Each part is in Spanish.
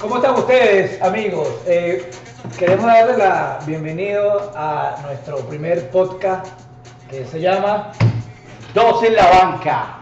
¿Cómo están ustedes, amigos? Eh, queremos darle la bienvenida a nuestro primer podcast que se llama Dos en la banca.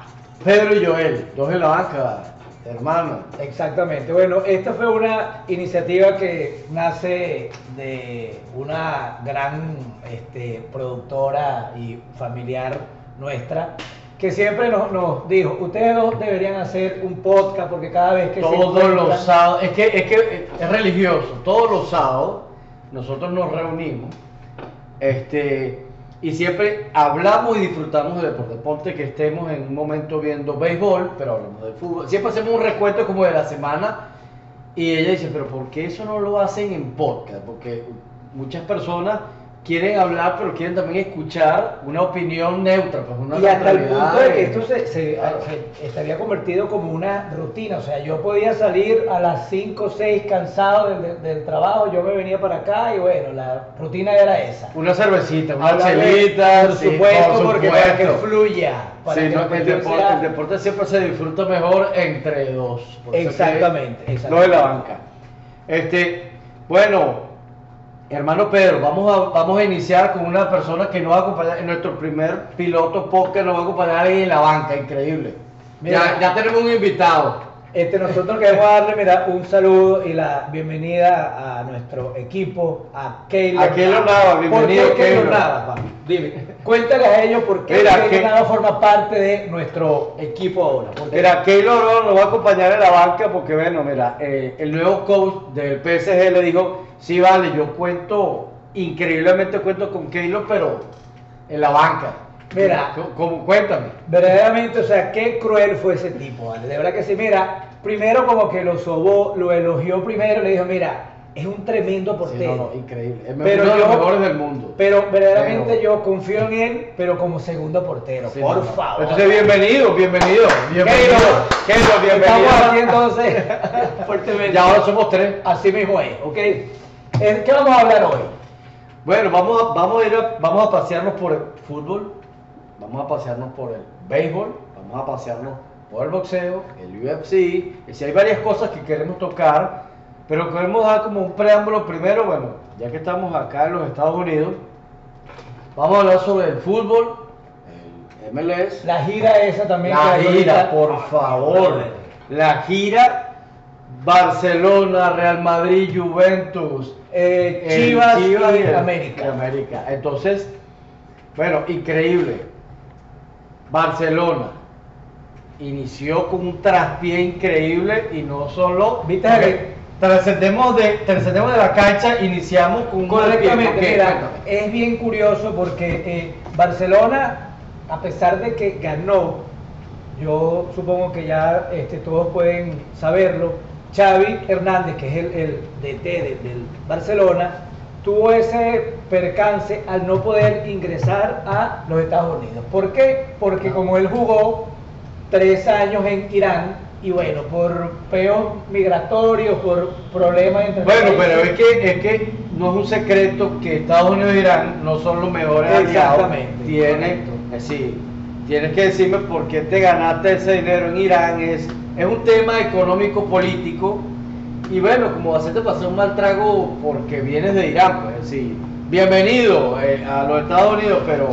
Pedro y Joel, dos en la banca, hermano. Exactamente. Bueno, esta fue una iniciativa que nace de una gran este, productora y familiar nuestra que siempre nos, nos dijo, ustedes dos deberían hacer un podcast porque cada vez que Todos los sábados, es que, es que es religioso, todos los sábados nosotros nos reunimos este, y siempre hablamos y disfrutamos de deporte. Ponte que estemos en un momento viendo béisbol, pero hablamos de fútbol. Siempre hacemos un recuento como de la semana y ella dice, pero ¿por qué eso no lo hacen en podcast? Porque muchas personas quieren hablar, pero quieren también escuchar una opinión neutra. Pues una Y hasta el punto de que esto se, se- Claro. se estaría convertido como una rutina. O sea, yo podía salir a las 5 o 6 cansado del, del- trabajo, yo me venía para acá y bueno, la rutina era esa. Una cervecita, una chelita, por sí, supuesto, por porque para que supuesto. fluya. Para Sí, que no, la el, deporte, sea- el deporte siempre se disfruta mejor entre dos. Que Exactamente, No exactamente. de la banca. Este, bueno, hermano Pedro, vamos a, vamos a iniciar con una persona que nos va a acompañar en nuestro primer piloto podcast, nos va a acompañar en la banca, increíble. Mira. ya, ya tenemos un invitado. Este, nosotros queremos darle mira, un saludo y la bienvenida a nuestro equipo, a Keylor A Keylor Nava, bienvenido, ¿Por qué Keylor. Nava? Dime, cuéntales a ellos por qué Mira, que- forma parte de nuestro equipo ahora. Mira, Keylor Oro nos va a acompañar en la banca porque, bueno, mira, eh, el nuevo coach del PSG le dijo, sí, vale, yo cuento, increíblemente cuento con Keylor, pero en la banca. Mira. ¿Cómo- cómo? cuéntame. Verdaderamente, o sea, qué cruel fue ese tipo, ¿vale? De verdad que sí, mira, primero como que lo sobó, lo elogió primero, le dijo, mira, es un tremendo Sí, portero. no, no, increíble. Es Pero uno de los mejores del mundo. Pero verdaderamente Pero- yo confío en él, pero como segundo portero, Sí, por no, no. favor. Entonces, bienvenido, bienvenido. Bienvenido. Keylor, bienvenido. Estamos aquí entonces fuertemente. Ya ahora somos tres. Así mismo es, ¿ok? ¿En ¿Qué vamos a hablar hoy? Bueno, vamos a, vamos a ir a, vamos a pasearnos por el fútbol, vamos a pasearnos por el béisbol, vamos a pasearnos por el boxeo, el UFC, y si hay varias cosas que queremos tocar, pero queremos dar como un preámbulo primero, bueno, ya que estamos acá en los Estados Unidos, vamos a hablar sobre el fútbol, el MLS, La gira esa también. la que gira, por favor. La gira Barcelona, Real Madrid, Juventus, Eh, el Chivas, y América. y América. Entonces, bueno, increíble. Barcelona inició con un traspié increíble y no solo. ¿Viste Trascendemos de, trascendemos de la cancha, iniciamos con un traspié. ¿Por Correctamente, mira, es bien curioso porque eh, Barcelona, a pesar de que ganó, yo supongo que ya este, todos pueden saberlo, Xavi Hernández, que es el, el DT de- del Barcelona, tuvo ese percance al no poder ingresar a los Estados Unidos. ¿Por qué? Porque como él jugó tres años en Irán, y bueno, por peos migratorios, por problemas entre Bueno, pero es que, es que no es un secreto que Estados Unidos e Irán no son los mejores aliados. Correcto. es decir, tienes que decirme por qué te ganaste ese dinero en Irán. Es, es un tema económico político. Y bueno, como hacerte pasar un mal trago porque vienes de Irán, pues es decir, bienvenido eh, a los Estados Unidos, pero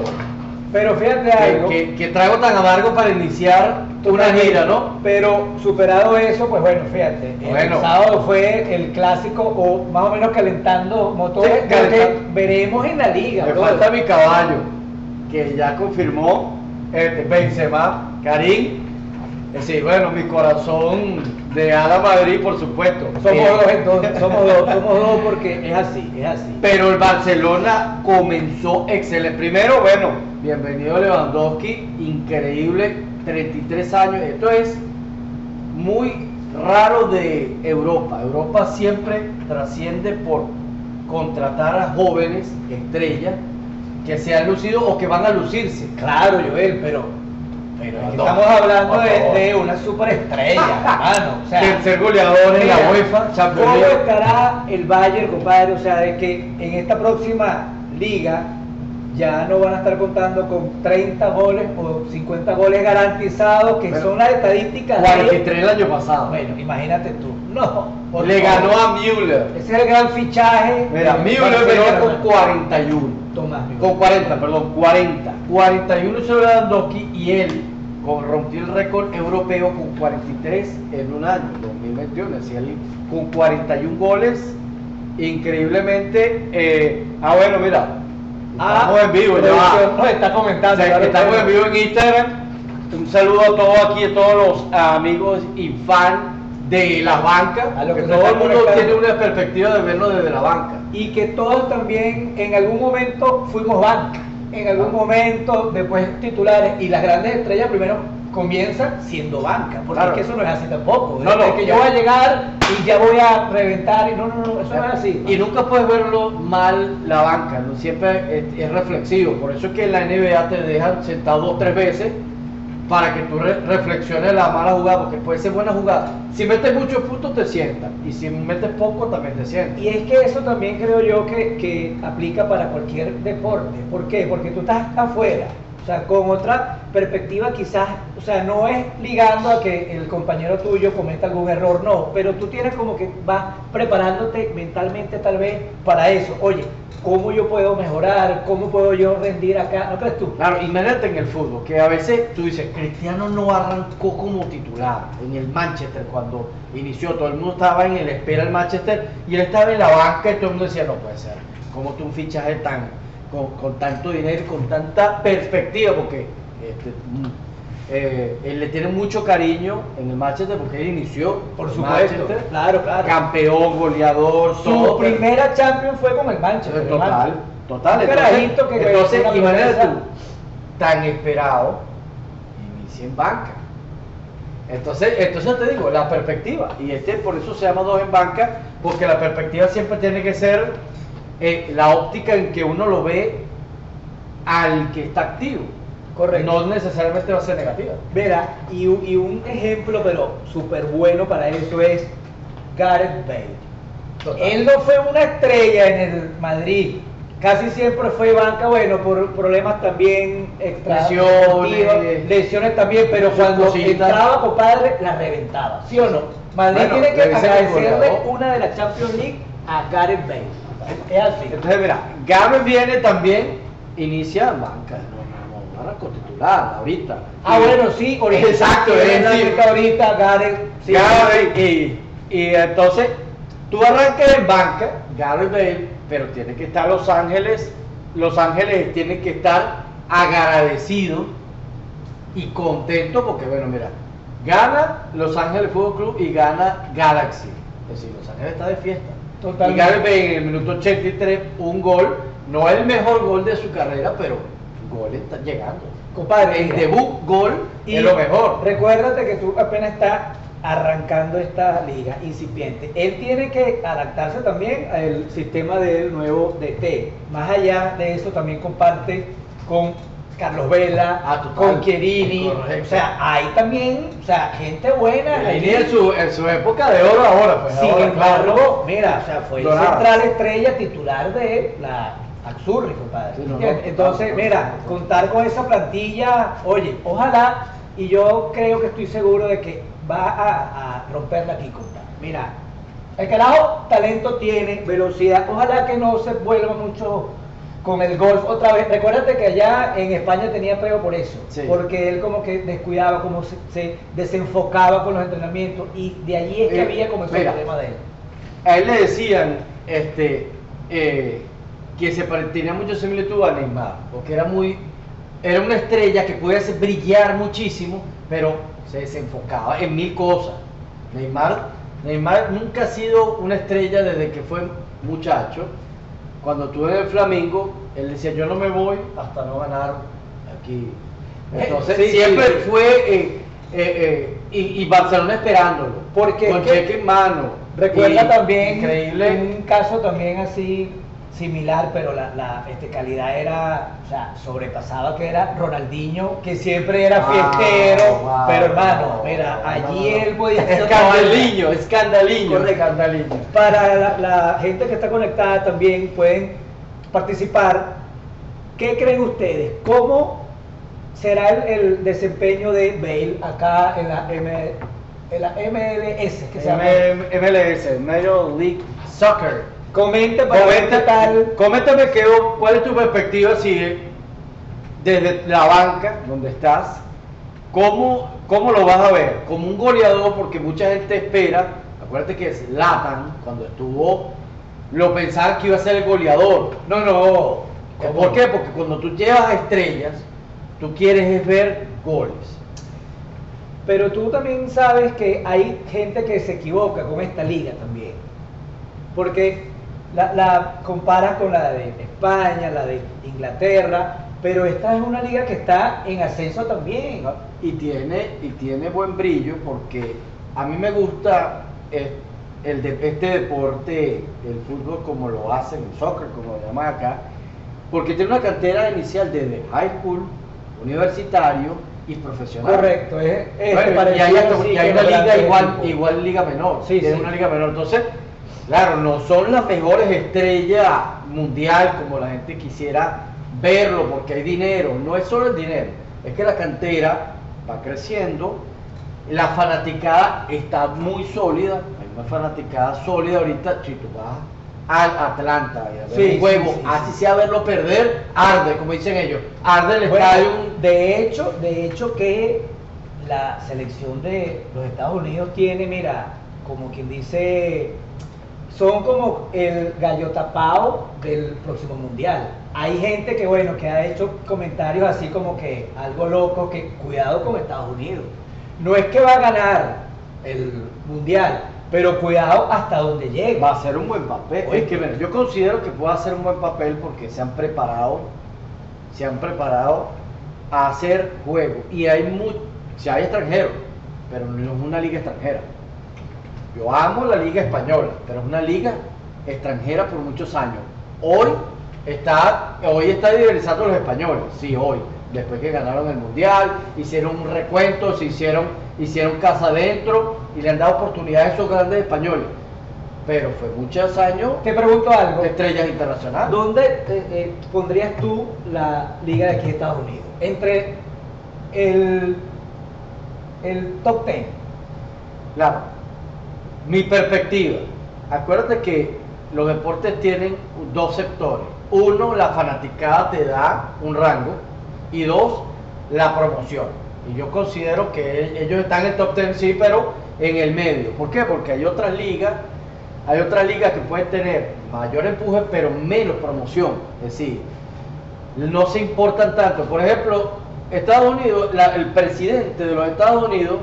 Pero fíjate algo. que- que trago tan amargo para iniciar una gira, ¿no? Pero superado eso, pues bueno, fíjate. Bueno. El sábado fue el clásico, o más o menos calentando motores, Sí, que calentando. veremos en la liga. Me bro. falta mi caballo, que ya confirmó este, Benzema, Karim. Es decir, bueno, mi corazón de Ala Madrid, por supuesto. Somos Eh, dos entonces, somos dos, somos dos porque es así, es así. Pero el Barcelona comenzó excelente. Primero, bueno, bienvenido Lewandowski, increíble, 33 años. Esto es muy raro de Europa. Europa siempre trasciende por contratar a jóvenes estrellas que se han lucido o que van a lucirse. Claro, Joel, pero, pero es que No, estamos hablando de, de una superestrella, hermano. O sea, Tercer goleador en la UEFA ¿Cómo estará el Bayern, compadre? O sea, de que en esta próxima liga ya no van a estar contando con 30 goles o 50 goles garantizados, que son las estadísticas de 43 el año pasado. Bueno, imagínate tú. No. Le ganó a Müller. Ese es el gran fichaje. Mira, Müller venía con hermano. 41. Tomás Müller. Con 40, perdón, 40. 41 sobre Lewandowski y él rompió el récord europeo con 43 en un año, 2021. Así él con 41 goles, increíblemente. eh, ah, bueno, mira, Ah, estamos en vivo ya. nos está comentando. O sea, claro, estamos en vivo en Instagram. Un saludo a todos aquí, a todos los amigos y fans de la banca. A los que todo el mundo tiene una perspectiva de verlo desde la banca. Y que todos también en algún momento fuimos banca. En algún momento, después titulares. Y las grandes estrellas primero comienzan siendo banca. Porque Claro. es que eso no es así tampoco. No, Es no, que ya. yo voy a llegar y ya voy a reventar. Y no, no, no, eso no es así. Y nunca puedes verlo mal la banca, ¿no? siempre es, es reflexivo. Por eso es que en la NBA te dejan sentado dos tres veces para que tú re- reflexiones la mala jugada, porque puede ser buena jugada. Si metes muchos puntos te sientas, y si metes poco también te sientas. Y es que eso también creo yo que, que aplica para cualquier deporte. ¿Por qué? Porque tú estás afuera, o sea, con otra perspectiva quizás, o sea, no es ligando a que el compañero tuyo cometa algún error, no, pero tú tienes como que vas preparándote mentalmente tal vez para eso. Oye, ¿cómo yo puedo mejorar? ¿Cómo puedo yo rendir acá? ¿No crees tú? Claro, imagínate en el fútbol, que a veces tú dices, Cristiano no arrancó como titular en el Manchester cuando inició, todo el mundo estaba en el espera del Manchester y él estaba en la banca y todo el mundo decía, no puede ser, como tú un fichaje tan, con, con tanto dinero y con tanta perspectiva, porque este, mm, eh, él le tiene mucho cariño en el Manchester porque él inició Por supuesto, Manchester, claro, claro. campeón, goleador, Su todo, pero- primera Champions fue con el Manchester. Total, total. Un Entonces, que entonces imagínate tú, tan esperado, inicia en banca. Entonces, entonces te digo, la perspectiva, y este por eso se llama dos en banca, porque la perspectiva siempre tiene que ser eh, la óptica en que uno lo ve al que está activo. Correcto. No necesariamente va a ser negativa. Verá, y, un- y un ejemplo, pero súper bueno para eso es Gareth Bale. Total. Él no fue una estrella en el Madrid, casi siempre fue banca, bueno, por problemas también extra Lesiones. también, pero cuando cositas. entraba, compadre, la reventaba, ¿sí o no? Madrid Bueno, tiene que agradecerle una de las Champions League a Gareth Bale. Es así. Entonces, mira, Gabriel viene también, inicia banca, no, no, no, titular ahorita. Ah, bueno, sí, ahorita. Exacto, es decir, ahorita Gareth. sí. Gareth y, y entonces tú arrancas en banca, Gareth Bale, pero tiene que estar Los Ángeles, Los Ángeles tiene que estar agradecido y contento porque bueno, mira, gana Los Ángeles Fútbol Club y gana Galaxy. Es decir, Los Ángeles está de fiesta. Totalmente. Y Bale en el minuto 83, un gol, no el mejor gol de su carrera, pero gol está llegando. Compadre, El debut gol Y es lo mejor. Recuérdate que tú apenas estás arrancando esta liga incipiente. Él tiene que adaptarse también al sistema del nuevo DT. Más allá de eso, también comparte con Carlos Vela, Ah, con. O sea, hay también, o sea, gente buena. Allí. en su, en su época de oro ahora, pues. Sin ahora, embargo, claro. mira, o sea, fue el central estrella titular de la Axurri, compadre. Sí, no, no, ¿Entiendes? Entonces, mira, contar con esa plantilla, oye, ojalá, y yo creo que estoy seguro de que va a, a romperla aquí, compadre. Mira, el carajo talento tiene, velocidad, ojalá que no se vuelva mucho con el golf otra vez. Recuérdate que allá en España tenía pego por eso, Sí. porque él como que descuidaba, como se, se desenfocaba con los entrenamientos, y de allí es que Eh, había comenzado el problema de él. A él le decían este, eh, que se tenía mucha similitud a Neymar, porque era muy era una estrella que podía brillar muchísimo, pero se desenfocaba en mil cosas. Neymar, Neymar nunca ha sido una estrella desde que fue muchacho. Cuando estuve en el Flamingo, él decía, yo no me voy hasta no ganar aquí. Entonces Sí, siempre sí, sí. fue, eh, eh, eh, y, y Barcelona esperándolo, Porque con cheque en mano. Recuerda Y- también Increíble. un caso también así similar, pero la, la, este, calidad era, o sea, sobrepasaba que era Ronaldinho, que siempre era fiestero, wow, pero hermano, wow, mira, allí él podía hacer otra Escandaliño, vaina. escandaliño, Correcto. ¿Qué creen ustedes? ¿Cómo será el, el desempeño de Bale acá en la, M, en la MLS? Que se llama? MLS, Major League Soccer. Comente para qué Comenta, tal. coméntame qué, cuál es tu perspectiva si desde la banca donde estás, ¿cómo, ¿cómo lo vas a ver? Como un goleador, porque mucha gente espera, acuérdate que Zlatan, cuando estuvo, lo pensaban que iba a ser el goleador. No, no. ¿Cómo? ¿Por qué? Porque cuando tú llevas estrellas, tú quieres es ver goles. Pero tú también sabes que hay gente que se equivoca con esta liga también. Porque la, la comparas con la de España, la de Inglaterra, pero esta es una liga que está en ascenso también. Y tiene, y tiene buen brillo porque a mí me gusta eh, el de, este deporte, el fútbol como lo hacen, el soccer como lo llaman acá, porque tiene una cantera inicial desde high school, universitario y profesional. Correcto, es, es Bueno, y hay, y una liga igual, igual liga menor, Sí, tiene sí. una liga menor. Entonces, claro, no son las mejores estrellas mundial como la gente quisiera verlo, porque hay dinero, no es solo el dinero, es que la cantera va creciendo, la fanaticada está muy sólida, hay una fanaticada sólida ahorita, si tú vas al Atlanta y a ver Sí, un juego, sí, sí, así sí. sea verlo perder, arde, como dicen ellos, arde el Bueno, estadio. de hecho, de hecho que la selección de los Estados Unidos tiene, mira, como quien dice, son como el gallo tapado del próximo mundial. Hay gente que, bueno, que ha hecho comentarios así como que algo loco, que cuidado con Estados Unidos. No es que va a ganar el mundial, pero cuidado hasta donde llega. Va a ser un buen papel. Oye. Es que mira, yo considero que puede hacer un buen papel porque se han preparado, se han preparado a hacer juego. Y hay mu si hay extranjeros, pero no es una liga extranjera. Yo amo la liga española, pero es una liga extranjera por muchos años. Hoy está, hoy está idealizando los españoles, sí, hoy, después que ganaron el mundial, hicieron un recuento, se hicieron, hicieron casa adentro y le han dado oportunidades a esos grandes españoles. Pero fue muchos años Te pregunto algo. de estrellas internacionales. ¿Dónde eh, eh, pondrías tú la liga de aquí de Estados Unidos? Entre el, el top 10. Claro, mi perspectiva. Acuérdate que los deportes tienen dos sectores. Uno, la fanaticada te da un rango. Y dos, la promoción. Y yo considero que ellos están en el top 10, sí, pero en el medio. ¿Por qué? Porque hay otras ligas, hay otras ligas que pueden tener mayor empuje, pero menos promoción. Es decir, no se importan tanto. Por ejemplo, Estados Unidos, el presidente de los Estados Unidos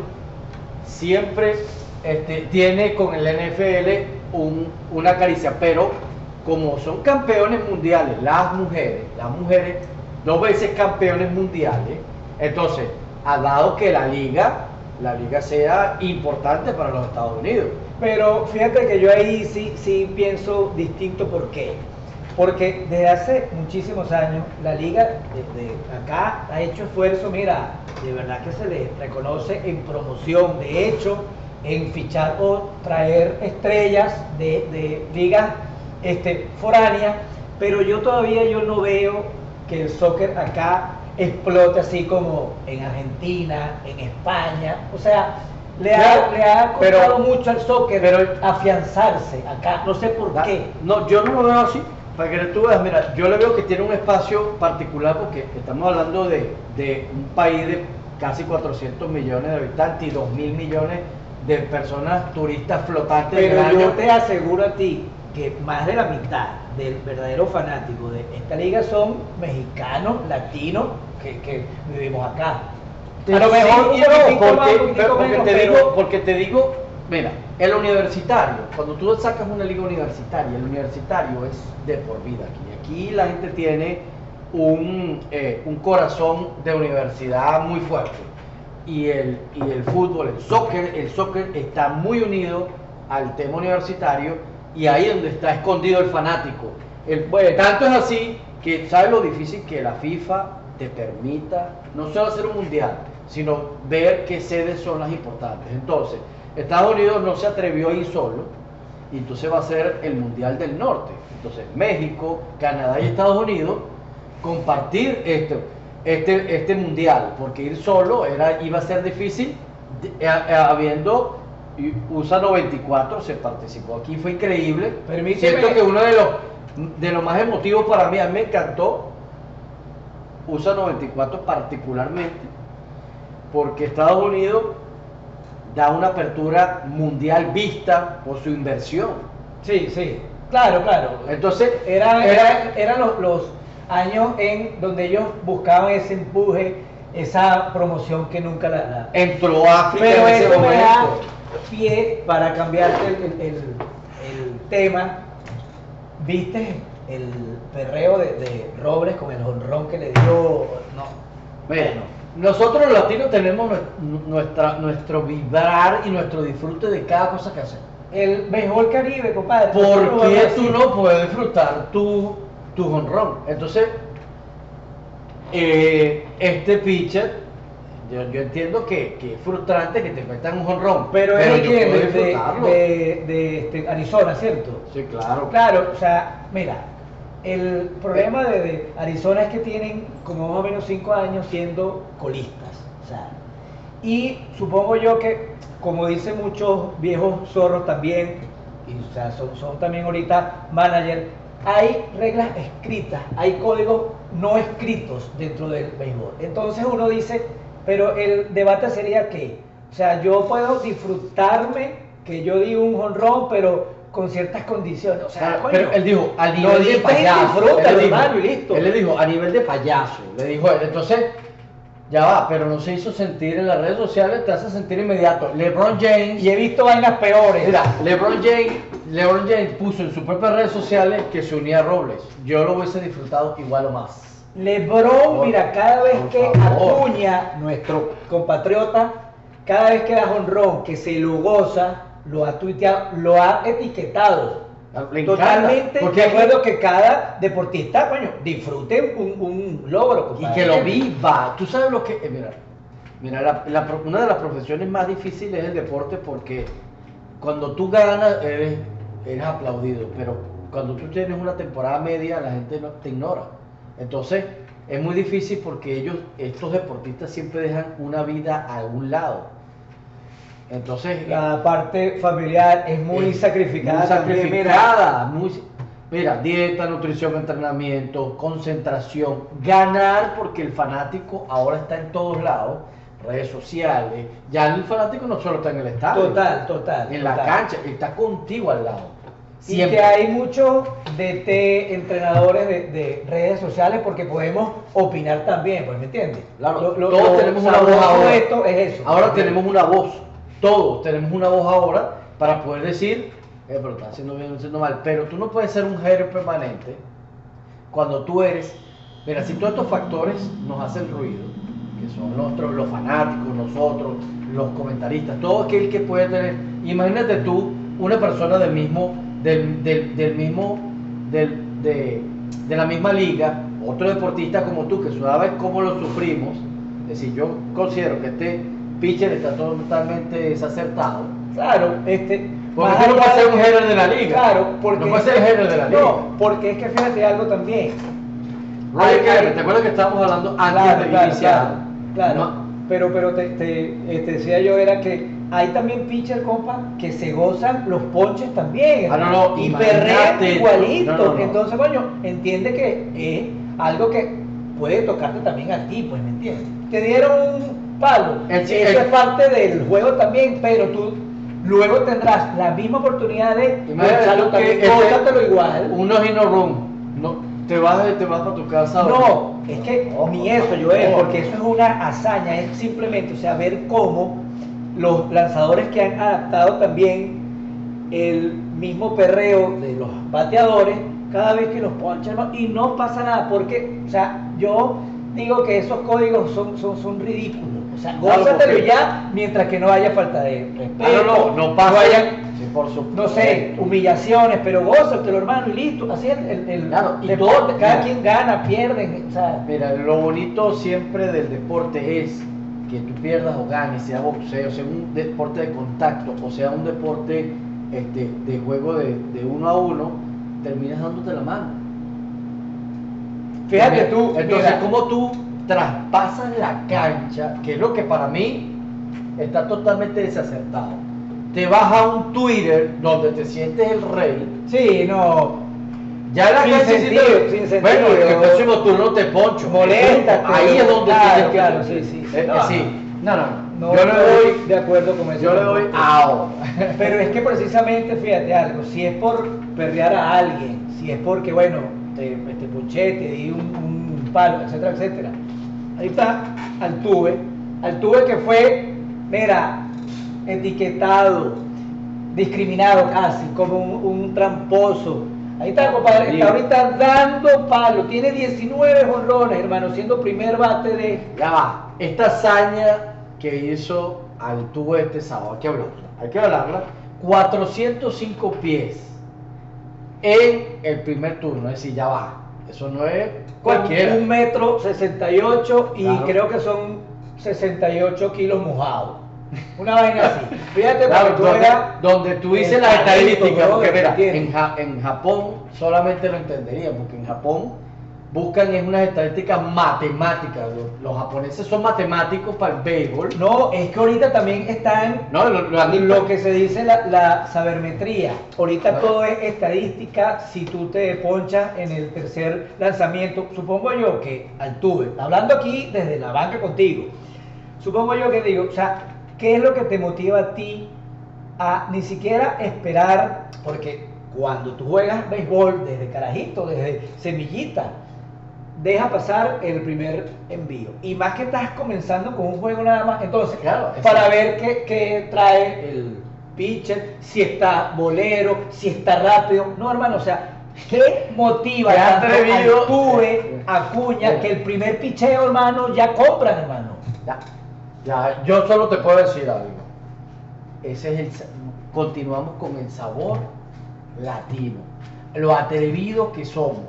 siempre este, tiene con el NFL un- una caricia, pero como son campeones mundiales, las mujeres, las mujeres, dos veces campeones mundiales, entonces ha dado que la liga, la liga sea importante para los Estados Unidos. Pero fíjate que yo ahí sí, sí pienso distinto. ¿Por qué? Porque desde hace muchísimos años la liga de, de acá ha hecho esfuerzo, mira, de verdad que se le reconoce en promoción, de hecho, en fichar o traer estrellas de, de ligas este, foráneas, pero yo todavía yo no veo que el soccer acá explote así como en Argentina, en España, o sea, le ha, le ha pero- costado mucho al soccer pero- afianzarse acá, no sé por Da- qué. No, yo no lo veo así. Para que tú veas, mira, yo le veo que tiene un espacio particular porque estamos hablando de, de un país de casi 400 millones de habitantes y 2 mil millones de personas turistas flotantes Pero yo te aseguro a ti que más de la mitad del verdadero fanático de esta liga son mexicanos, latinos, que, que vivimos acá. A lo mejor no, porque, poquitico pero porque menos, te pero- digo, porque te digo, mira, el universitario, cuando tú sacas una liga universitaria, el universitario es de por vida aquí. Aquí la gente tiene un, eh, un corazón de universidad muy fuerte. Y el, y el fútbol, el soccer, el soccer está muy unido al tema universitario y ahí es donde está escondido el fanático. El, Bueno. tanto es así que sabes lo difícil que la FIFA te permita no solo hacer un mundial, sino ver qué sedes son las importantes. Entonces, Estados Unidos no se atrevió a ir solo, y entonces va a ser el mundial del norte. Entonces, México, Canadá y Estados Unidos compartir esto, este, este mundial, porque ir solo era, iba a ser difícil, eh, eh, habiendo USA 94 se participó aquí, fue increíble. Permíteme- Siento que uno de los, de los más emotivos para mí, a mí me encantó USA 94 particularmente, porque Estados Unidos da una apertura mundial vista por su inversión. Sí, sí, claro, claro. Entonces, Era- era- era- eran los, los años en donde ellos buscaban ese empuje, esa promoción que nunca la... la- entró África Pero en ese eso me da pie para cambiarte el, el- el- el tema. ¿Viste el perreo de, de Robles con el honrón que le dio? No. Bueno, nosotros los latinos tenemos nue- nuestra, nuestro vibrar y nuestro disfrute de cada cosa que hacemos. El béisbol caribe, compadre. ¿Por qué tú no puedes disfrutar tu, tu honrón? Entonces, eh, este pitcher, yo, yo entiendo que, que es frustrante que te metan un honrón, Pero es de este, Arizona, ¿cierto? Sí, claro. Claro, o sea, mira, el problema de, de Arizona es que tienen como más o menos cinco años siendo colistas. O sea, y supongo yo que, como dicen muchos viejos zorros también, y o sea, son, son también ahorita manager, hay reglas escritas, hay códigos no escritos dentro del béisbol. Entonces uno dice, pero el debate sería que, o sea, yo puedo disfrutarme que yo digo un jonrón, pero con ciertas condiciones. O sea, coño, pero él dijo, a nivel de payaso. disfruta, él, le dijo, hermano, y listo. él le dijo, a nivel de payaso. Le dijo él. Entonces, ya va, pero no se hizo sentir en las redes sociales, te hace sentir inmediato. LeBron James. Y he visto vainas peores. Mira, LeBron James, LeBron James puso en sus propias redes sociales que se unía a Robles. Yo lo hubiese disfrutado igual o más. Lebron, mira, cada vez que. Acuña, nuestro compatriota, cada vez que da honrón, que se lo goza, lo ha tuiteado, lo ha etiquetado. Le Totalmente porque acuerdo que cada deportista, coño, disfrute un, un logro. Y que lo viva. Tú sabes lo que. eh, mira, mira la- la pro- una de las profesiones más difíciles es el deporte porque cuando tú ganas eres, eres aplaudido, pero cuando tú tienes una temporada media la gente no te ignora. Entonces es muy difícil porque ellos, estos deportistas siempre dejan una vida a un lado. Entonces La parte familiar es muy es sacrificada. muy sacrificada, muy- mira, dieta, nutrición, entrenamiento, concentración, ganar porque el fanático ahora está en todos lados, redes sociales. Ya el fanático no solo está en el estadio, Total, total. en la cancha, está contigo al lado. Y que hay muchos DT, entrenadores de, de redes sociales, porque podemos opinar también, pues, ¿me entiendes? Claro, Lo- lo- todos lo tenemos una voz ahora. esto es eso. Ahora tenemos una voz, todos tenemos una voz ahora para poder decir, eh, pero está haciendo bien, está haciendo mal. Pero tú no puedes ser un hater permanente cuando tú eres. Mira, si todos estos factores nos hacen ruido, que son nuestros, los fanáticos, nosotros, los comentaristas, todo aquel que puede tener. Imagínate tú, una persona del mismo, del, mismo, de la misma liga, otro deportista como tú, que sabes cómo lo sufrimos. Es decir, yo considero que este pitcher está totalmente desacertado. Claro, este. Porque tú no puedes ser un hater de la liga. Claro, porque. No puedes ser el hater de la liga. No, porque es que fíjate algo también. Roger Hay- hay- ¿te acuerdas que estábamos hablando antes Claro, de claro, iniciar? claro, claro. No, Pero, pero te, te, eh, te decía yo, era que hay también pitcher, compa, que se gozan los ponches también. Ah, no, no, y perrean igualito. No, no, no. Entonces, coño, entiende que es algo que puede tocarte también a ti, pues, ¿me entiendes? Te dieron un palo. El Eso el- es parte del juego también, pero tú luego tendrás la misma oportunidad de tú también, que este- igual. Uno y no run. No, te vas, te vas para tu casa. No, es que ni eso, Joel, ojo. porque eso es una hazaña, es simplemente, o sea, ver cómo los lanzadores que han adaptado también el mismo perreo de los bateadores, cada vez que los ponchan, y no pasa nada, porque, o sea, yo digo que esos códigos son, son, son ridículos, o sea, gózatelo ya, mientras que no haya falta de Ah, respeto, no, no, no pasa. haya, Sí, por supuesto. no sé, humillaciones, pero gózatelo, hermano, y listo, así es el, el Claro, y deporte, todo- cada mira. quien gana, pierde, o sea, Mira, lo bonito siempre del deporte es que tú pierdas o ganes, sea boxeo, sea un deporte de contacto o sea un deporte este, de juego de, de uno a uno, terminas dándote la mano. Fíjate tú, Entonces, mira. ¿cómo tú traspasas la cancha? Que es lo que para mí está totalmente desacertado. Te vas a un Twitter donde te sientes el rey. Sí, no. Ya la Sin cancha sentido, te- sin sentido. Bueno, en el próximo turno te poncho. Moléstate. Ahí es donde Claro, tienes que- claro, sí, sí. Eh, No, sí. No, no, no. No yo le estoy doy, de acuerdo con eso. yo le doy. Pero es que precisamente, fíjate algo, si es por perrear a alguien, si es porque, bueno, te, te punché, te di un, un palo, etcétera, etcétera. Ahí está Altuve, Altuve que fue, mira, etiquetado, discriminado casi, como un, un tramposo. Ahí está, compadre, está ahorita dando palo, tiene 19 jonrones, hermano, siendo primer bate de... Ya va. Esta hazaña que hizo Altuve este sábado, hay que hablarla. Hay que hablarla. 405 pies en el primer turno. Es decir, ya va. Eso no es cualquiera. Un metro 68 y Claro. creo que son 68 kilos mojados. Una vaina así. Fíjate, Claro, tú donde, donde tú dices las estadísticas, porque mira, en, Ja- en Japón solamente lo entenderían, porque en Japón buscan es unas estadísticas matemáticas. Los, los japoneses son matemáticos para el béisbol. No, es que ahorita también están No, lo, lo lo que se dice la, la sabermetría. Ahorita Ah. todo es estadística. Si tú te ponchas en el tercer lanzamiento, supongo yo que Altuve, hablando aquí desde la banca contigo, supongo yo que digo, o sea, ¿qué es lo que te motiva a ti a ni siquiera esperar? Porque cuando tú juegas béisbol desde carajito, desde semillita, deja pasar el primer envío. Y más que estás comenzando con un juego nada más, entonces, Claro, para ver qué, qué trae el pitcher, si está bolero, si está rápido. No, hermano, o sea, ¿qué motiva tanto atrevido. a Altuve, a Acuña, que el primer picheo, hermano, ya compran, hermano? Ya, ya, yo solo te puedo decir algo. Ese es el continuamos con el sabor latino, lo atrevido que somos,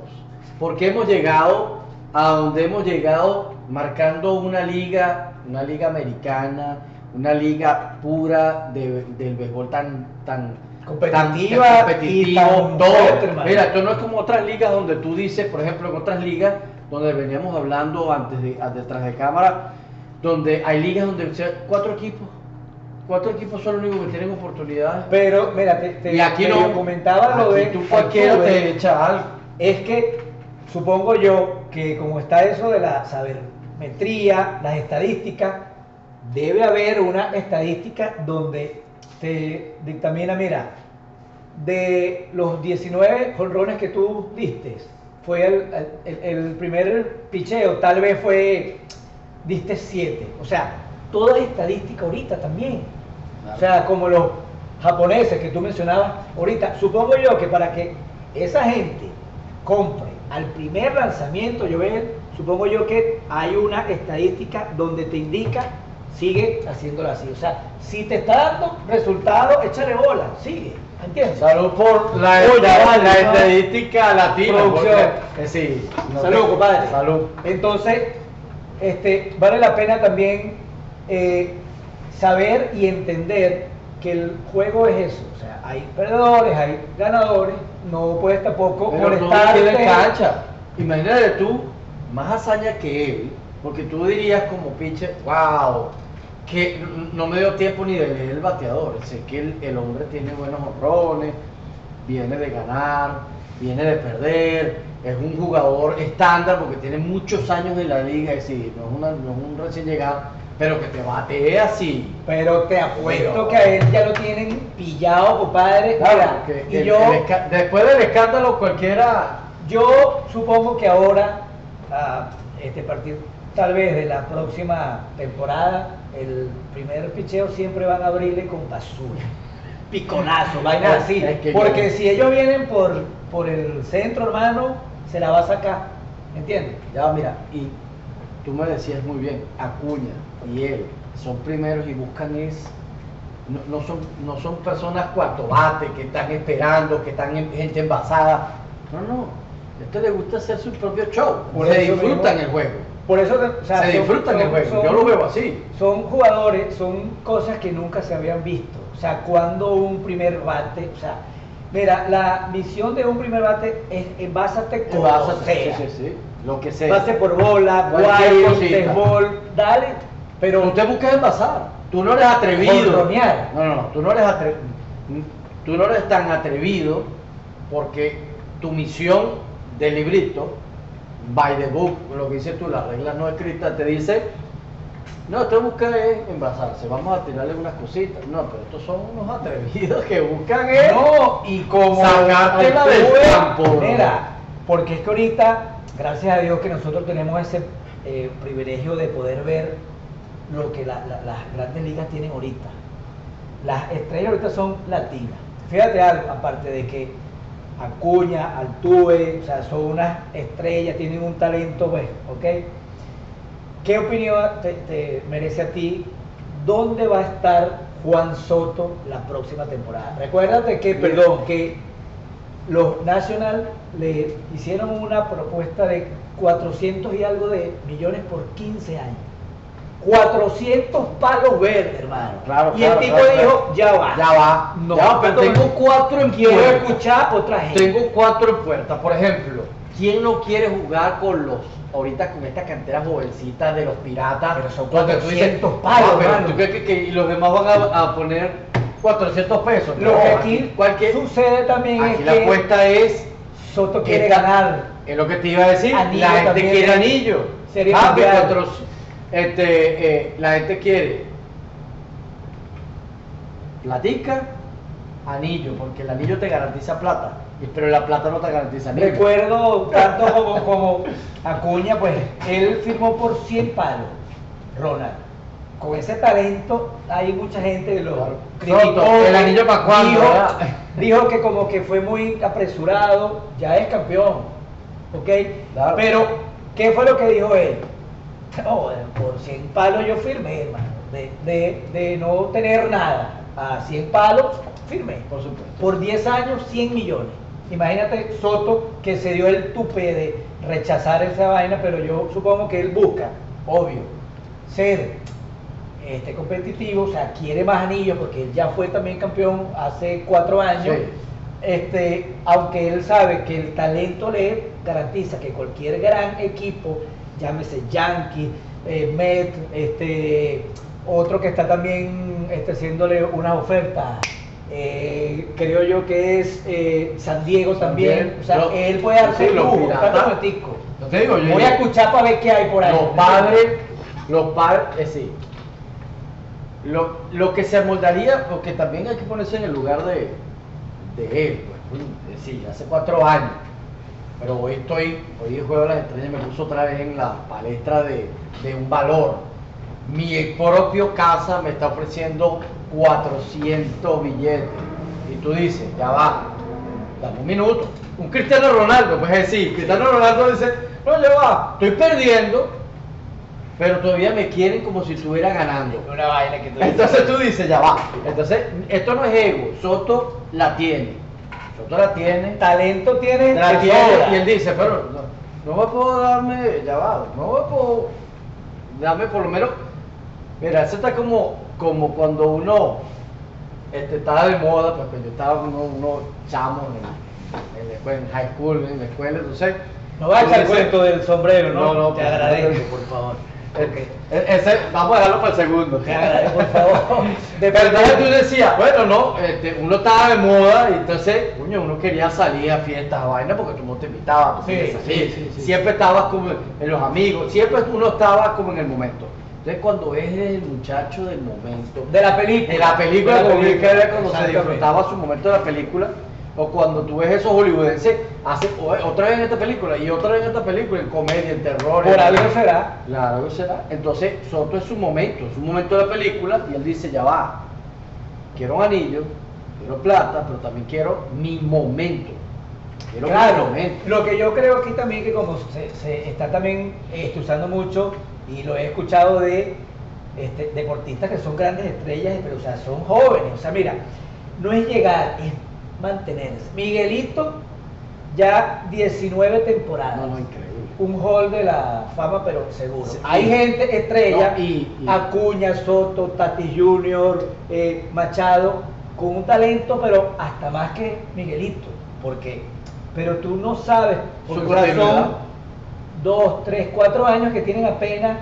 porque hemos llegado a donde hemos llegado marcando una liga, una liga americana, una liga pura de- del béisbol tan tan Competitiva tan y tan todo. Mira, esto no es como otras ligas donde tú dices, por ejemplo, en otras ligas donde veníamos hablando antes de detrás de cámara, donde hay ligas donde o sea, cuatro equipos, cuatro equipos son los únicos que tienen oportunidades. Pero, mira, te, te- y aquí no comentaba lo de tú cualquiera te echa algo. es que supongo yo que como está eso de la sabermetría, las estadísticas, debe haber una estadística donde te dictamina, mira, de los 19 jonrones que tú diste, fue el, el- el primer picheo, tal vez fue, diste 7. O sea, toda estadística ahorita también. Claro. O sea, como los japoneses que tú mencionabas ahorita, supongo yo que para que esa gente compre al primer lanzamiento, yo veo, supongo yo que hay una estadística donde te indica, sigue haciéndolo así. O sea, si te está dando resultado, échale bola, sigue. ¿Entiendes? Salud por la, Oye, la- vale, la ¿no? estadística latina. Producción. porque- eh, sí, no Salud, compadre. Salud. Entonces, este, vale la pena también eh, saber y entender que el juego es eso. O sea, hay perdedores, hay ganadores. No puedes tampoco Pero no tiene cancha. Imagínate tú, más hazaña que él, porque tú dirías como pitcher, wow, que no me dio tiempo ni de leer el bateador. Sé que el, el hombre tiene buenos honrones, viene de ganar, viene de perder, es un jugador estándar porque tiene muchos años en la liga, es decir, no es, una- no es un recién llegado, pero que te batee así. Pero te apuesto Pero- que a él ya lo tienen pillado, compadre. Claro, Mira, que y el- yo, el después del escándalo cualquiera yo supongo que ahora, a este partido, tal vez de la próxima temporada, el primer picheo siempre van a abrirle con basura. Piconazo, vainas así. Es que Porque yo- si ellos vienen por, por el centro, hermano, se la va a sacar. ¿Entiendes? Ya, mira, y tú me decías muy bien, Acuña y él son primeros y buscan es, no, no son, no son personas cuarto bate que están esperando, que están en gente envasada. No, no, a este le gusta hacer su propio show, Por se disfrutan mismo- el juego. Por eso, o sea, se son- disfrutan el juego, son- yo lo veo así. Son jugadores, son cosas que nunca se habían visto. O sea, cuando un primer bate, o sea, Mira, la misión de un primer bate es envásate con sí, sí, sí, lo que sea. Base por bola, guay, béisbol, dale, pero te buscas envasar. Tú no eres atrevido. No, no, no. Tú no eres atrevido. Tú no eres tan atrevido porque tu misión del librito, by the book, lo que dices tú, las reglas no escritas, te dice, no, te busca es envasarse, vamos a tirarle unas cositas. No, pero estos son unos atrevidos que buscan es No, y como Sacártela del actúe, campo. Mira, porque es que ahorita, gracias a Dios que nosotros tenemos ese eh, privilegio de poder ver lo que la- la- las grandes ligas tienen ahorita. Las estrellas ahorita son latinas. Fíjate algo, aparte de que Acuña, Altuve, o sea, son unas estrellas, tienen un talento, pues, ¿ok? ¿Qué opinión te, te merece a ti? ¿Dónde va a estar Juan Soto la próxima temporada? Recuérdate que, perdón, que los National le hicieron una propuesta de 400 y algo de millones por 15 años. 400 palos verdes, hermano. Claro, y claro, el tipo claro, dijo, ya va. Ya va. No, ya va, pero ¿cuánto tengo cuatro en Quiero puerta. escuchar otra gente. Tengo cuatro en puerta. Por ejemplo, ¿quién no quiere jugar con los ahorita con esta cantera jovencita de los piratas? Pero son Donde tú dices, 400 palos, "Ah, pero mano". ¿tú crees que, los demás van a, a poner 400 pesos? Lo que aquí cualquier, sucede también aquí es la que apuesta es Soto quiere Esta- ganar. es lo que te iba a decir. Anillo la gente quiere es anillo. Serie ah, otros, este, eh, la gente quiere platica, anillo, porque el anillo te garantiza plata, pero la plata no te garantiza anillo. Recuerdo tanto como, como Acuña, pues él firmó por 100 palos, Ronald. Con ese talento hay mucha gente que lo Claro. criticó. ¿el anillo pa' cuándo, Dijo, que como que fue muy apresurado, ya es campeón, ¿ok? Claro. Pero, ¿qué fue lo que dijo él? No, por 100 palos yo firmé, hermano. De, de, de no tener nada a 100 palos, firmé. Por supuesto. Por 10 años, 100 millones. Imagínate Soto que se dio el tupe de rechazar esa vaina, pero yo supongo que él busca, obvio, ser este competitivo, o sea, quiere más anillos porque él ya fue también campeón hace cuatro años. Sí. Este, aunque él sabe que el talento le garantiza que cualquier gran equipo, llámese Yankee, eh, Met, este, otro que está también este, haciéndole unas ofertas, eh, creo yo que es eh, San Diego también. También. O sea, él puede darse sí, lujo. un Voy a escuchar para ver qué hay por ahí. Los padres, los padres, es decir, lo, lo que se amoldaría, porque también hay que ponerse en el lugar de, de él, pues, es decir, hace cuatro años, pero hoy estoy, hoy el juego de las estrellas me puso otra vez en la palestra de, de un valor. Mi propio casa me está ofreciendo 400 billetes. Y tú dices, ya va, dame un minuto. Un Cristiano Ronaldo, pues es decir, Cristiano Ronaldo dice, no, ya va, estoy perdiendo, pero todavía me quieren como si estuviera ganando. Una vaina que tú Entonces tú dices, ya va. Entonces, esto no es ego, Soto la tiene. Soto la tiene. talento tiene. La tiene y él dice, pero no, no me puedo darme, ya va, no me puedo darme por lo menos. Mira, eso está como, como cuando uno este, estaba de moda, pues, pues yo estaba uno, uno chamo en, en la escuela, en high school, en la escuela, entonces. No va a echar el entonces- cuento del sombrero, ¿no? No, no, te por agradezco, por favor. E- e- Ese, vamos a dejarlo para el segundo. Por favor. Pero entonces tú decías, bueno, no, este, uno estaba de moda y entonces, coño, uno quería salir a fiestas, a vainas, porque tú no te invitabas, Sí, sí, sí, sí. siempre estabas como en los amigos, siempre uno estaba como en el momento. Entonces cuando es el muchacho del momento, De la película. de la película, De la película, era cuando se disfrutaba su momento de la película, o cuando tú ves esos hollywoodenses, hace otra vez en esta película y otra vez en esta película, en comedia, en terror. Por en- algo será. Claro que será. Entonces, Soto es su momento, es un momento de la película y él dice, ya va, quiero un anillo, quiero plata, pero también quiero mi momento. Quiero mi Claro, momento. lo que yo creo aquí también que como se, se está también este, usando mucho y lo he escuchado de este, deportistas que son grandes estrellas, pero o sea, son jóvenes, o sea, mira, no es llegar, es mantenerse. Miguelito ya 19 temporadas. No, no, increíble. Un hall de la fama, pero seguro. Sí. Hay gente estrella, No, y- y- Acuña, Soto, Tati Junior, eh, Machado, con un talento, pero hasta más que Miguelito, porque, pero tú no sabes, porque continuidad. son dos, tres, cuatro años que tienen apenas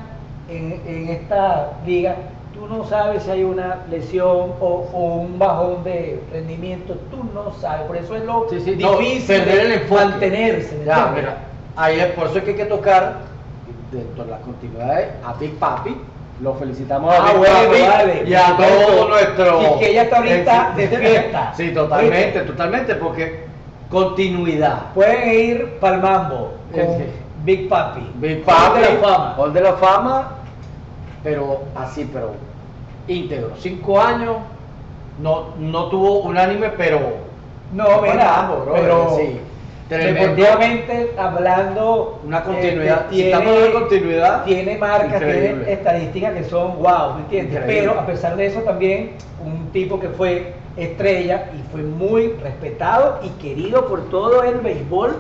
en, en esta liga, tú no sabes si hay una lesión o, o un bajón de rendimiento, tú no sabes, por eso es lo Sí, sí, no, difícil perder el de enfoque. mantenerse. ¿me Ya, entiendes? mira, ahí es por eso que hay que tocar dentro de las continuidades a Big Papi. Lo felicitamos a Ah, Big bueno, Papi vale, y a todo nuestro. Y que ella está ahorita de fiesta. Sí, totalmente, totalmente, porque continuidad. Pueden ir para el mambo con. Big Papi. Big Hall Papi, de la fama. Hall de la fama, pero así, pero íntegro. Cinco años, no, no tuvo unánime, pero. No, mira, ambos, bro, pero sí. Deportivamente hablando, Una continuidad. este, Si estamos hablando de continuidad, tiene marcas, increíble. tiene estadísticas que son wow, ¿me entiendes? Increíble. Pero a pesar de eso también un tipo que fue estrella y fue muy respetado y querido por todo el béisbol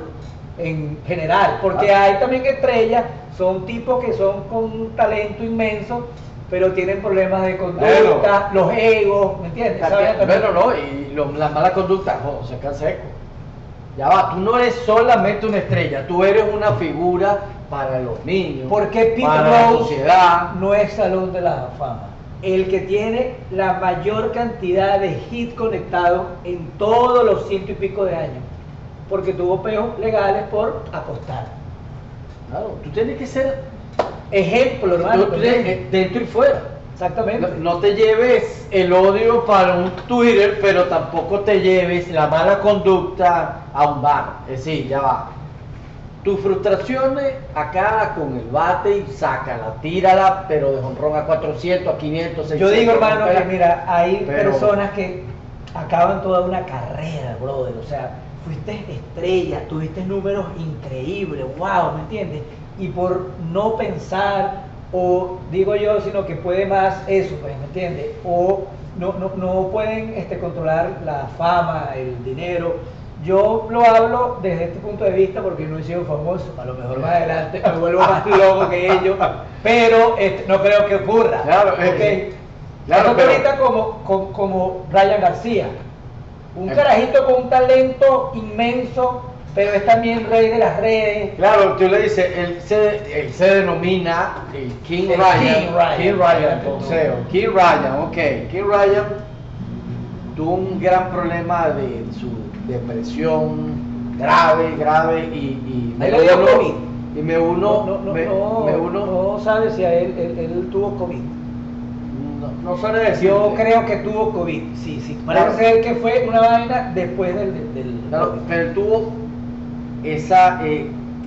en general, porque Ah. hay también estrellas, son tipos que son con un talento inmenso, pero tienen problemas de conducta, los egos, ¿me entiendes? Bueno, no, y lo- la mala conducta, jo, se seco. Ya va, tú no eres solamente una estrella, tú eres una figura para los niños, Porque Pete para la Rose sociedad. no es Salón de la Fama. El que tiene la mayor cantidad de hits conectados en todos los ciento y pico de años. Porque tuvo peos legales por apostar. Claro, tú tienes que ser Ejemplo, hermano. tú tienes- dentro y fuera. Exactamente. No, no te lleves el odio para un Twitter, pero tampoco te lleves la mala conducta a un bar. Es decir, ya va. Tus frustraciones acá con el bate y sácala, tírala, pero de honrón a 400, a 500, 600. Yo digo, hermano, que mira, hay Pero- personas que acaban toda una carrera, brother. O sea, fuiste estrella, tuviste números increíbles, wow, ¿me entiendes? Y por no pensar, o digo yo, sino que puede más eso, pues, ¿me entiendes? O no, no, no pueden este, controlar la fama, el dinero. Yo lo hablo desde este punto de vista porque no he sido famoso. A lo mejor más adelante me vuelvo más loco que ellos, pero este, no creo que ocurra. Claro, ¿ok? eh, claro, Claro, pero- ahorita como, como, como Ryan García, un carajito con un talento inmenso, pero es también rey de las redes. Claro, tú le dices, él se, él se denomina el King El Ryan. King Ryan. King Ryan, boxeo. King Ryan, ok. King Ryan tuvo un gran problema de su depresión grave, grave y, le dio uno- COVID. Y me uno, no, no, me, no, me uno, no sabe si a él, él, él tuvo COVID. No. Yo creo que tuvo COVID, sí, sí. Parece ser que fue una vaina después del, del, del Claro, COVID. pero tuvo esa eh,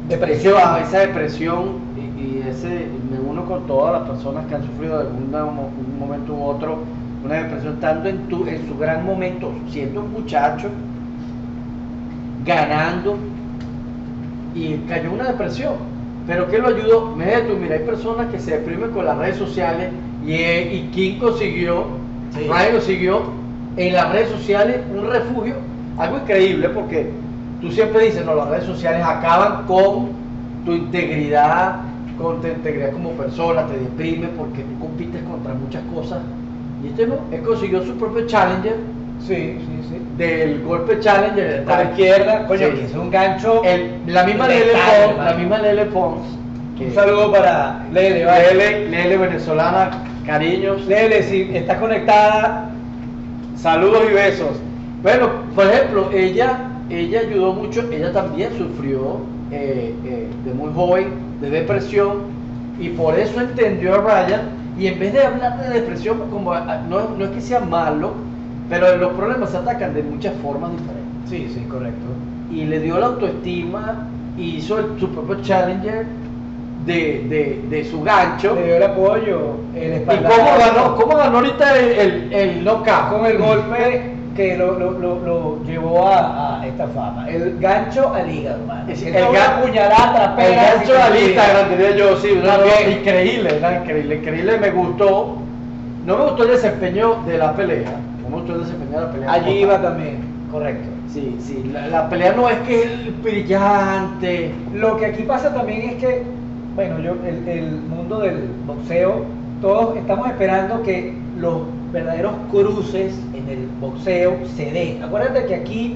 Depresión. esa depresión y, y ese me uno con todas las personas que han sufrido de algún un momento u otro una depresión estando en tu en su gran momento siendo un muchacho ganando y cayó una depresión pero ¿qué lo ayudó? Me tú, mira, hay personas que se deprimen con las redes sociales y, eh, y consiguió, Sí. Ryan consiguió en las redes sociales un refugio, algo increíble porque tú siempre dices, no, las redes sociales acaban con tu integridad, con tu integridad como persona, te deprime porque tú compites contra muchas cosas. Y este no, él consiguió su propio challenger Sí, sí, sí. del golpe challenger la izquierda, coño, Sí. que es un gancho. El- la misma Lele Pons, la misma Lele Pons, Un saludo para Lele, ¿vale? Lele, Lele venezolana, cariños, Lele, si estás conectada, saludos y besos. Bueno, por ejemplo, ella, ella ayudó mucho, ella también sufrió eh, eh, de muy joven de depresión y por eso entendió a Ryan y en vez de hablar de depresión como ah, no, no es que sea malo, pero los problemas se atacan de muchas formas diferentes. Sí, sí, correcto. y le dio la autoestima hizo el- su propio challenger de, de, de su gancho. Le dio el apoyo, el ¿Y cómo ganó, cómo ganó ahorita el, el, el knockout? Con el golpe que lo, lo, lo, lo llevó a, a esta fama. El gancho al hígado, hermano. Es- El, gan- puñalada El gancho al Instagram, diría yo, sí, una increíble, una increíble, increíble, me gustó. No me gustó el desempeño de la pelea, no me gustó el desempeño de la pelea. Allí iba también, correcto. Sí, sí, la, la pelea no es que es brillante. Lo que aquí pasa también es que, bueno, yo, el, el mundo del boxeo, todos estamos esperando que los verdaderos cruces en el boxeo se den. Acuérdate que aquí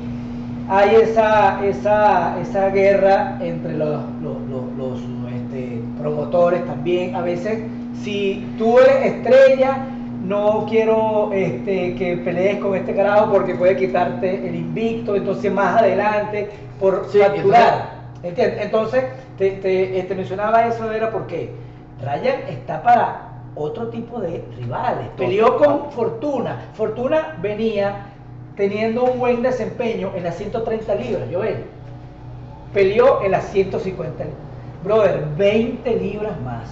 hay esa, esa, esa guerra entre los, los, los- los, este, promotores también. A veces, si tú eres estrella, no quiero este, que pelees con este carajo porque puede quitarte el invicto, entonces más adelante, por Sí, facturar. ¿Entiendes? Entonces, te, te- te mencionaba eso, era porque Ryan está para otro tipo de rivales. Peleó con Fortuna. Fortuna venía teniendo un buen desempeño en las 130 libras, Joel. Peleó en las 150 libras. Brother, 20 libras más.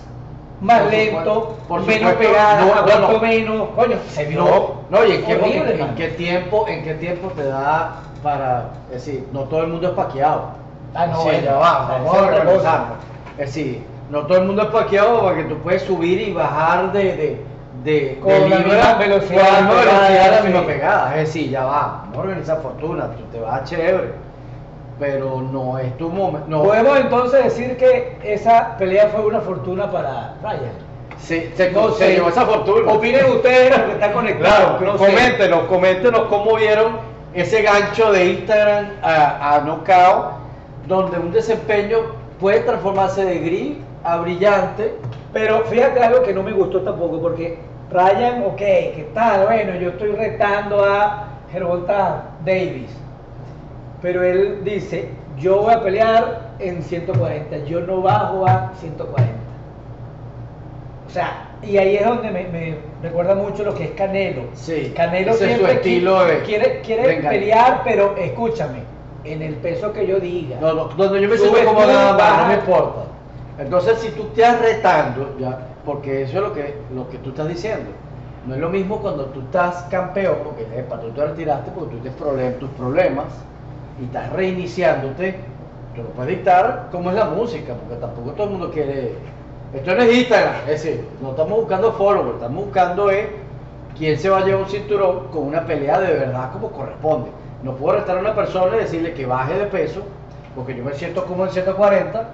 Más Por lento, por menos supuesto, pegada, no, no, menos. Coño, se vio. No, no, y en qué, horrible, en qué tiempo, en qué tiempo te da para, es decir, no todo el mundo es paqueado. Ah, no, sí, bueno, ya va, esa vamos es a cosa. Es decir, no todo el mundo es paqueado porque tú puedes subir y bajar de, de, de, Con de la libra misma velocidad, velocidad, la sí. misma pegada. Es decir, ya va, vamos a organizar fortuna, tú te vas chévere. Pero no es tu momento. No, Podemos entonces decir que esa pelea fue una fortuna para Ryan. se, se, No se llevó esa fortuna. Opinen ustedes porque están conectados. Claro, no sé. coméntenos, coméntenos cómo vieron ese gancho de Instagram a, a knockout, donde un desempeño puede transformarse de gris a brillante. Pero fíjate algo que no me gustó tampoco, porque Ryan, ok, ¿qué tal? Bueno, yo estoy retando a Gervonta Davis, pero él dice, yo voy a pelear en 140, yo no bajo a 140. O sea, y ahí es donde me, me recuerda mucho lo que es Canelo. Sí, Canelo ese es su siempre estilo qui- de- quiere, quiere pelear, pero escúchame, en el peso que yo diga. No, no, donde yo me siento como nada más, no me importa. Entonces, si tú estás retando, ya, porque eso es lo que, lo que tú estás diciendo. No es lo mismo cuando tú estás campeón, porque epa, tú te retiraste porque tú tienes problem- tus problemas y estás reiniciándote. Tú no puedes dictar cómo es la música, porque tampoco todo el mundo quiere. Esto no es Instagram, es decir, no estamos buscando followers, estamos buscando es quién se va a llevar un cinturón con una pelea de verdad como corresponde. No puedo restar a una persona y decirle que baje de peso, porque yo me siento como en 140,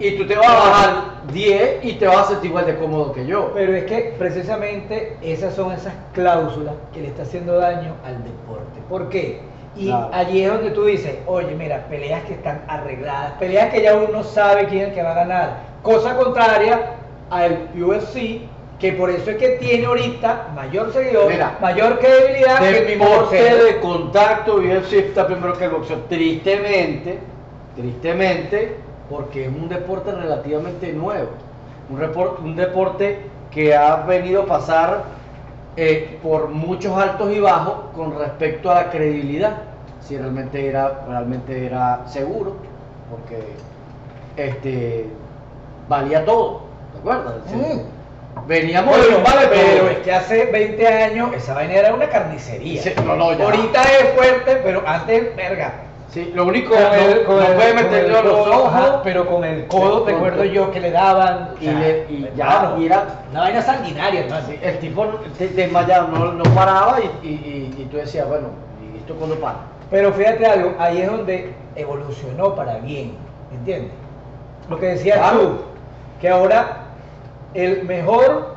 y tú te vas a bajar 10 y te vas a sentir igual de cómodo que yo. Pero es que precisamente esas son esas cláusulas que le está haciendo daño al deporte. ¿Por qué? Y Claro. allí es donde tú dices, oye, mira, peleas que están arregladas, peleas que ya uno sabe quién es el que va a ganar. Cosa contraria al UFC, que por eso es que tiene ahorita mayor seguidor, Mira, mayor credibilidad que el Deporte de contacto, UFC está primero que el boxeo. Tristemente, tristemente, porque es un deporte relativamente nuevo. Un deporte que ha venido a pasar eh, por muchos altos y bajos con respecto a la credibilidad. Si realmente era, realmente era seguro, porque este, valía todo. ¿Te acuerdas? Mm. Veníamos Bueno, vale pero todo. es que hace 20 años esa vaina era una carnicería. Sí, no, no, ya. Ahorita es fuerte, pero antes, verga. Sí, lo único Con el- con no puede los ojos, ajá, pero con el codo Sí, recuerdo con- yo que le daban. Y sea, le- y ya, era- Una vaina sanguinaria. Sí, el tipo desmayado, no, no paraba y, y, y- y tú decías, bueno, ¿y esto cuándo para? Pero fíjate algo, ahí es donde evolucionó para bien, ¿entiendes? Lo que decías Claro. tú, que ahora el mejor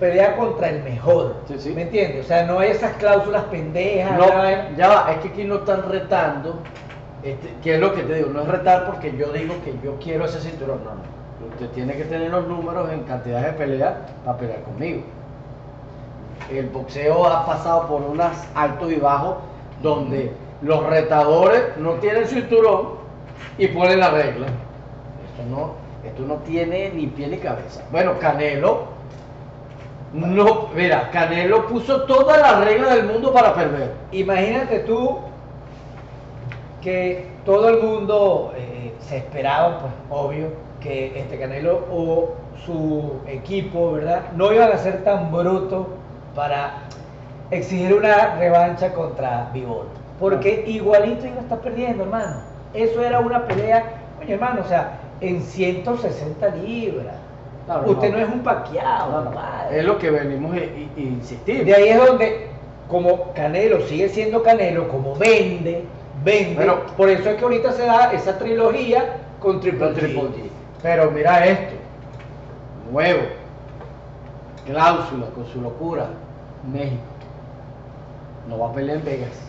pelea contra el mejor, Sí, sí. ¿me entiendes? O sea, no hay esas cláusulas pendejas. No, ya va, es que aquí no están retando, este, que es lo que te digo, no es retar porque yo digo que yo quiero ese cinturón, no, no. Usted tiene que tener los números en cantidad de peleas para pelear conmigo. El boxeo ha pasado por unos altos y bajos donde los retadores no tienen cinturón y ponen la regla. Esto no, esto no tiene ni pie ni cabeza. Bueno, Canelo no, mira, Canelo puso todas las reglas del mundo para perder. Imagínate tú que todo el mundo eh, se esperaba, pues obvio, que este Canelo o su equipo, ¿verdad? No iban a ser tan brutos para exigir una revancha contra Vivol. Porque igualito iba a estar perdiendo, hermano. Eso era una pelea, oye, hermano, o sea, en 160 libras. Claro, Usted no. no es un paqueado, es lo que venimos insistir. De ahí es donde, como Canelo sigue siendo Canelo, como vende, vende. Bueno. por eso es que ahorita se da esa trilogía con Triple Con G. Triple G. Pero mira esto, nuevo, cláusula con su locura. México. No va a pelear en Vegas.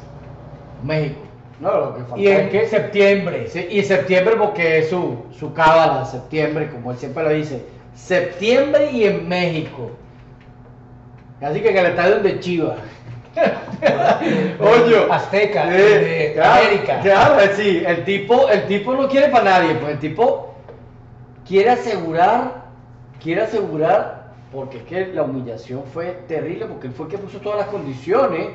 México. No, lo que falta Y en es que septiembre. Sí, y septiembre porque es su, su cábala, septiembre, como él siempre lo dice. Septiembre y en México. Así que en el estadio de Chivas. Oye, Azteca, de claro, América. Claro, sí, el tipo, el tipo no quiere para nadie, pues el tipo quiere asegurar, quiere asegurar, porque es que la humillación fue terrible, porque él fue el que puso todas las condiciones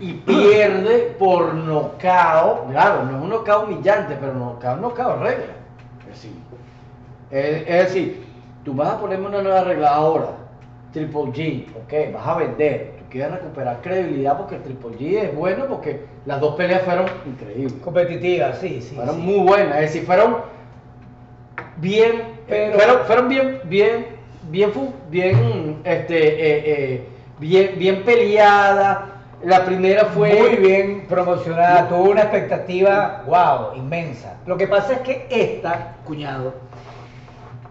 y pierde por nocao. Claro, no es un nocao humillante, pero nocao nocao regla. Es decir, es, es decir, tú vas a ponerme una nueva regla ahora, Triple G, ok, vas a vender, tú quieres recuperar credibilidad porque el Triple G es bueno porque las dos peleas fueron increíbles. Competitiva, sí, sí. Fueron sí. muy buenas, es decir, fueron bien, Pero- fueron, fueron bien, bien, bien, bien, este, eh, eh, bien, bien peleadas. La primera fue muy bien promocionada, tuvo una expectativa, wow, inmensa. Lo que pasa es que esta, cuñado,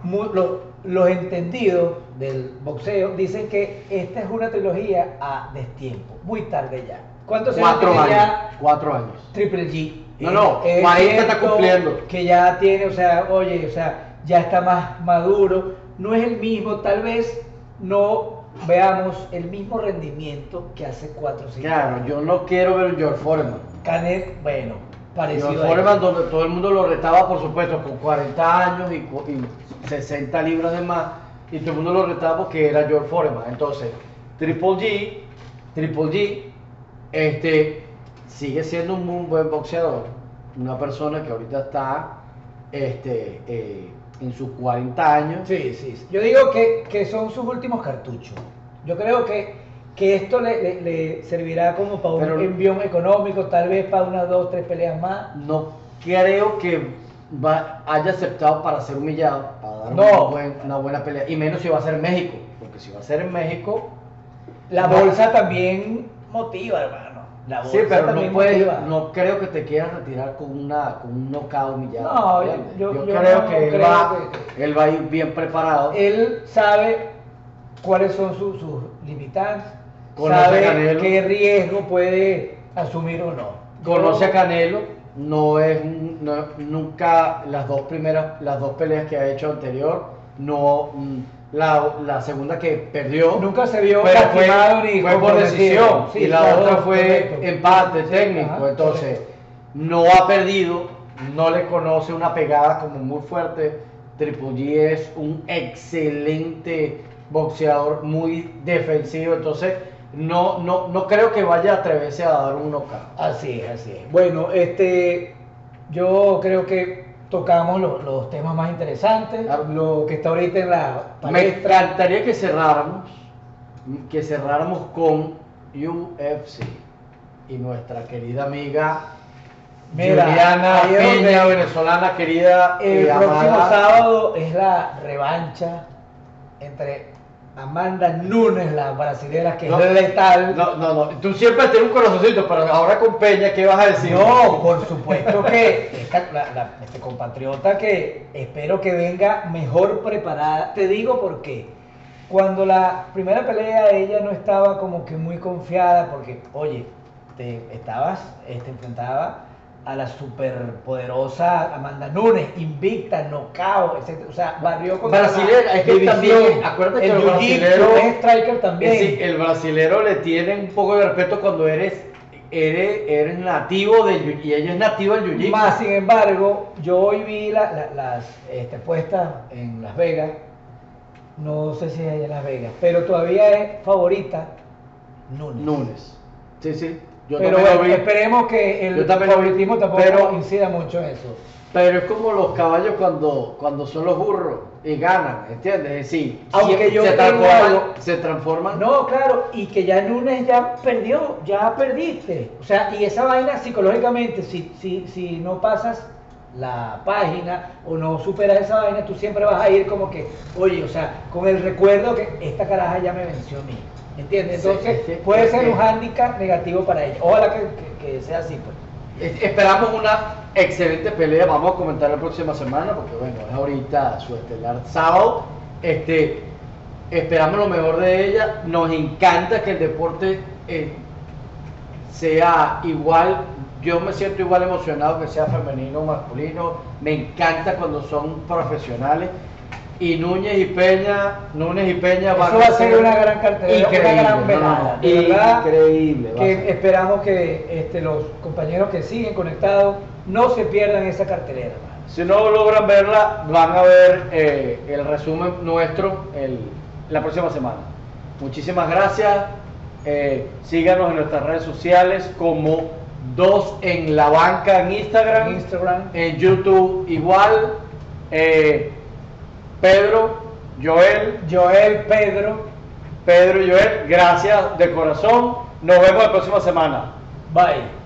lo- los entendidos del boxeo dicen que esta es una trilogía a destiempo, muy tarde ya. ¿Cuántos años cuatro años, ya cuatro años. Triple G? No, no, Eh, 40 está cumpliendo. Que ya tiene, o sea, oye, o sea, ya está más maduro, no es el mismo, tal vez no veamos el mismo rendimiento que hace 4 o 5 Claro, yo no quiero ver George Foreman. Canet, bueno, parecido George Foreman, donde todo el mundo lo retaba, por supuesto, con 40 años y, y 60 libras de más, y todo el mundo lo retaba porque era George Foreman. Entonces, Triple G, Triple G, este, sigue siendo un muy buen boxeador, una persona que ahorita está este, eh, en sus 40 años. Sí, sí. sí. Yo digo que, que son sus últimos cartuchos. Yo creo que, que esto le, le- le servirá como para un envión económico, tal vez para unas dos, tres peleas más. No creo que va- haya aceptado para ser humillado, para dar No. una, buen- una buena pelea, y menos si va a ser en México, porque si va a ser en México, La No. bolsa también motiva, hermano. La sí, pero no motiva. no creo que te quieras retirar con una con un knockout humillado. No, yo- yo, yo creo no que él creo va, que- él va a ir bien preparado. Él sabe cuáles son sus, sus limitantes, sabe qué riesgo puede asumir o no. Conoce a Canelo, no es no- nunca las dos primeras, las dos peleas que ha hecho anterior, no mm, la, la segunda que perdió. Nunca se vio Pero fue, ni fue por decisión Sí, y la claro, otra fue correcto. empate técnico. ajá, Entonces, correcto. no ha perdido, no le conoce una pegada como muy fuerte. Triple G es un excelente boxeador, muy defensivo. Entonces, no, no, no creo que vaya a atreverse a dar un knockout. Así es, así es. Bueno, este, yo creo que tocamos los, los temas más interesantes, Claro. lo que está ahorita en la Me encantaría que cerráramos, que cerráramos con UFC y nuestra querida amiga Mira, Juliana Peña, venezolana querida. El próximo amada. sábado es la revancha entre Amanda Nunes, la brasilera que No, es letal. No, no, no. Tú siempre tienes un corazoncito, pero ahora con Peña, ¿qué vas a decir? No, por supuesto que esta, la- la- este compatriota que espero que venga mejor preparada. Te digo por qué. Cuando la primera pelea ella no estaba como que muy confiada porque, oye, te estabas, este, enfrentaba a la superpoderosa Amanda Nunes, invicta, knockout, etc. O sea, barrió con Brasilera, es que también, acuérdate que el los jiu-jitsu, brasileros- es striker también. Es decir, el brasilero le tiene un poco de respeto cuando eres, eres, eres nativo del y ella es nativa del jiu Más, sin embargo, yo hoy vi la- la- las este, puestas en Las Vegas. No sé si es allá en Las Vegas, pero todavía es favorita Nunes. Nunes. Sí, sí. Yo pero bueno, vi. esperemos que el favoritismo tampoco pero- incida mucho en eso. Pero es como los caballos cuando, cuando son los burros y ganan, ¿entiendes? Es decir, Aunque yo se, transforman, algo- se transforman. No, claro, y que ya Nunes ya perdió, ya perdiste. O sea, y esa vaina psicológicamente, si, si, si no pasas la página o no superas esa vaina, tú siempre vas a ir como que, oye, o sea, con el recuerdo que esta caraja ya me venció a mí. ¿Entiendes? Entonces, sí, puede ser un hándicap negativo para ella. Ojalá que, que- que sea así, pues. Es- Esperamos una excelente pelea. Vamos a comentar la próxima semana porque, bueno, es ahorita su estelar sábado. Este, esperamos lo mejor de ella, nos encanta que el deporte eh, sea igual, yo me siento igual emocionado que sea femenino o masculino, me encanta cuando son profesionales y Núñez y Peña, Núñez y Peña Eso va a ser una gran cartelera, una gran velada. no, De verdad increíble. va que esperamos que este, los compañeros que siguen conectados no se pierdan esa cartelera. Si no logran verla, van a ver eh, el resumen nuestro el- la próxima semana. Muchísimas gracias. Eh, síganos en nuestras redes sociales como dos en la banca en Instagram, En Instagram. en YouTube igual. Eh, Pedro, Joel, Joel, Pedro, Pedro y Joel, gracias de corazón. Nos vemos la próxima semana. bye.